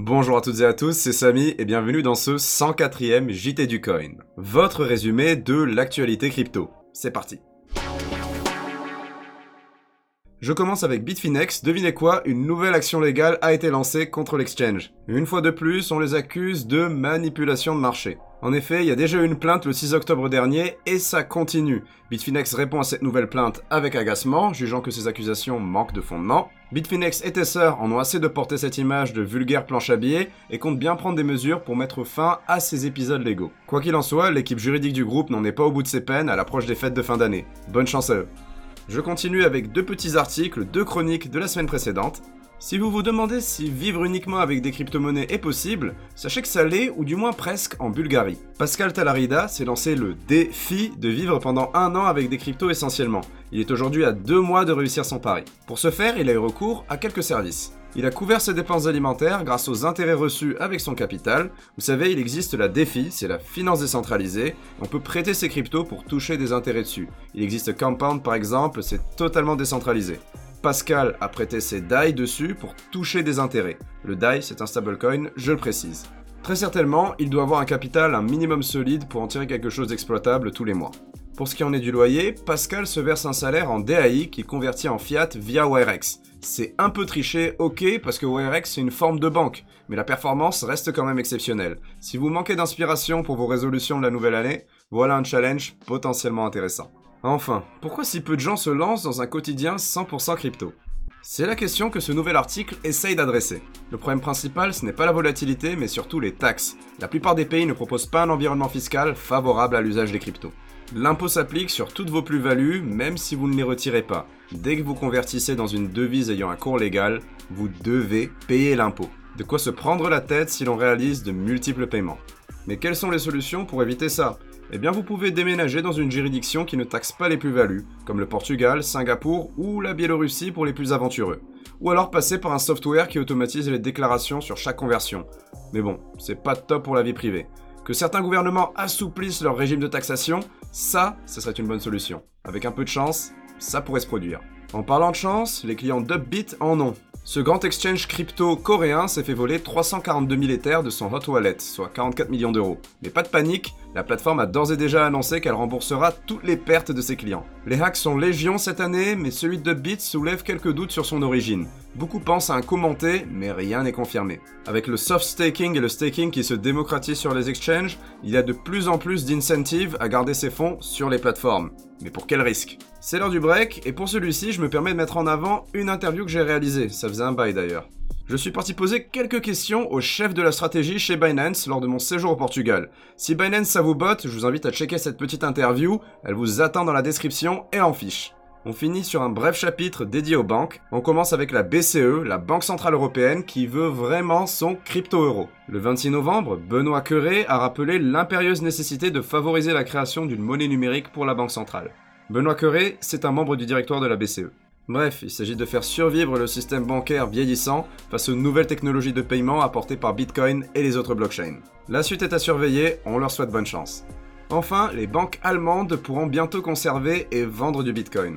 Bonjour à toutes et à tous, c'est Samy et bienvenue dans ce 104e JT du Coin, votre résumé de l'actualité crypto. C'est parti. Je commence avec Bitfinex, devinez quoi, une nouvelle action légale a été lancée contre l'exchange. Une fois de plus, on les accuse de manipulation de marché. En effet, il y a déjà eu une plainte le 6 octobre dernier et ça continue. Bitfinex répond à cette nouvelle plainte avec agacement, jugeant que ces accusations manquent de fondement. Bitfinex et Tesser en ont assez de porter cette image de vulgaire planche à billets et comptent bien prendre des mesures pour mettre fin à ces épisodes légaux. Quoi qu'il en soit, l'équipe juridique du groupe n'en est pas au bout de ses peines à l'approche des fêtes de fin d'année. Bonne chance à eux. Je continue avec deux petits articles, deux chroniques de la semaine précédente. Si vous vous demandez si vivre uniquement avec des crypto-monnaies est possible, sachez que ça l'est, ou du moins presque, en Bulgarie. Pascal Talarida s'est lancé le défi de vivre pendant un an avec des cryptos essentiellement. Il est aujourd'hui à deux mois de réussir son pari. Pour ce faire, il a eu recours à quelques services. Il a couvert ses dépenses alimentaires grâce aux intérêts reçus avec son capital. Vous savez, il existe la DeFi, c'est la finance décentralisée. On peut prêter ses cryptos pour toucher des intérêts dessus. Il existe Compound par exemple, c'est totalement décentralisé. Pascal a prêté ses DAI dessus pour toucher des intérêts. Le DAI, c'est un stablecoin, je le précise. Très certainement, il doit avoir un capital un minimum solide pour en tirer quelque chose d'exploitable tous les mois. Pour ce qui en est du loyer, Pascal se verse un salaire en DAI qui convertit en fiat via Wirex. C'est un peu triché, ok, parce que Wirex c'est une forme de banque, mais la performance reste quand même exceptionnelle. Si vous manquez d'inspiration pour vos résolutions de la nouvelle année, voilà un challenge potentiellement intéressant. Enfin, pourquoi si peu de gens se lancent dans un quotidien 100% crypto? C'est la question que ce nouvel article essaye d'adresser. Le problème principal, ce n'est pas la volatilité, mais surtout les taxes. La plupart des pays ne proposent pas un environnement fiscal favorable à l'usage des cryptos. L'impôt s'applique sur toutes vos plus-values, même si vous ne les retirez pas. Dès que vous convertissez dans une devise ayant un cours légal, vous devez payer l'impôt. De quoi se prendre la tête si l'on réalise de multiples paiements. Mais quelles sont les solutions pour éviter ça? Eh bien vous pouvez déménager dans une juridiction qui ne taxe pas les plus-values, comme le Portugal, Singapour ou la Biélorussie pour les plus aventureux. Ou alors passer par un software qui automatise les déclarations sur chaque conversion. Mais bon, c'est pas top pour la vie privée. Que certains gouvernements assouplissent leur régime de taxation, ça, ce serait une bonne solution. Avec un peu de chance, ça pourrait se produire. En parlant de chance, les clients d'Upbit en ont. Ce grand exchange crypto coréen s'est fait voler 342 000 Ethers de son hot wallet, soit 44 millions d'euros. Mais pas de panique, la plateforme a d'ores et déjà annoncé qu'elle remboursera toutes les pertes de ses clients. Les hacks sont légion cette année, mais celui de Bit soulève quelques doutes sur son origine. Beaucoup pensent à un commenté, mais rien n'est confirmé. Avec le soft staking et le staking qui se démocratisent sur les exchanges, il y a de plus en plus d'incentives à garder ses fonds sur les plateformes. Mais pour quel risque? C'est l'heure du break, et pour celui-ci, je me permets de mettre en avant une interview que j'ai réalisée, ça faisait un bail d'ailleurs. Je suis parti poser quelques questions au chef de la stratégie chez Binance lors de mon séjour au Portugal. Si Binance ça vous botte, je vous invite à checker cette petite interview, elle vous attend dans la description et en fiche. On finit sur un bref chapitre dédié aux banques. On commence avec la BCE, la Banque Centrale Européenne, qui veut vraiment son crypto-euro. Le 26 novembre, Benoît Curé a rappelé l'impérieuse nécessité de favoriser la création d'une monnaie numérique pour la Banque Centrale. Benoît Curé, c'est un membre du directoire de la BCE. Bref, il s'agit de faire survivre le système bancaire vieillissant face aux nouvelles technologies de paiement apportées par Bitcoin et les autres blockchains. La suite est à surveiller, on leur souhaite bonne chance. Enfin, les banques allemandes pourront bientôt conserver et vendre du Bitcoin.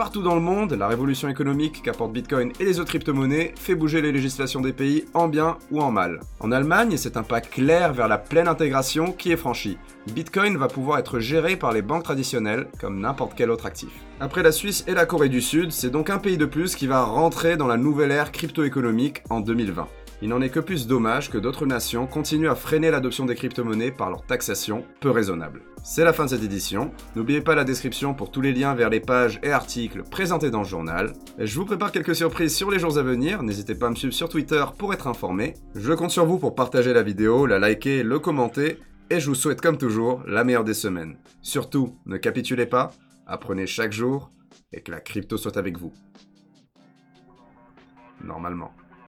Partout dans le monde, la révolution économique qu'apporte Bitcoin et les autres crypto-monnaies fait bouger les législations des pays en bien ou en mal. En Allemagne, c'est un pas clair vers la pleine intégration qui est franchi. Bitcoin va pouvoir être géré par les banques traditionnelles comme n'importe quel autre actif. Après la Suisse et la Corée du Sud, c'est donc un pays de plus qui va rentrer dans la nouvelle ère crypto-économique en 2020. Il n'en est que plus dommage que d'autres nations continuent à freiner l'adoption des crypto-monnaies par leur taxation peu raisonnable. C'est la fin de cette édition. N'oubliez pas la description pour tous les liens vers les pages et articles présentés dans le journal. Je vous prépare quelques surprises sur les jours à venir. N'hésitez pas à me suivre sur Twitter pour être informé. Je compte sur vous pour partager la vidéo, la liker, le commenter. Et je vous souhaite comme toujours la meilleure des semaines. Surtout, ne capitulez pas, apprenez chaque jour et que la crypto soit avec vous. Normalement.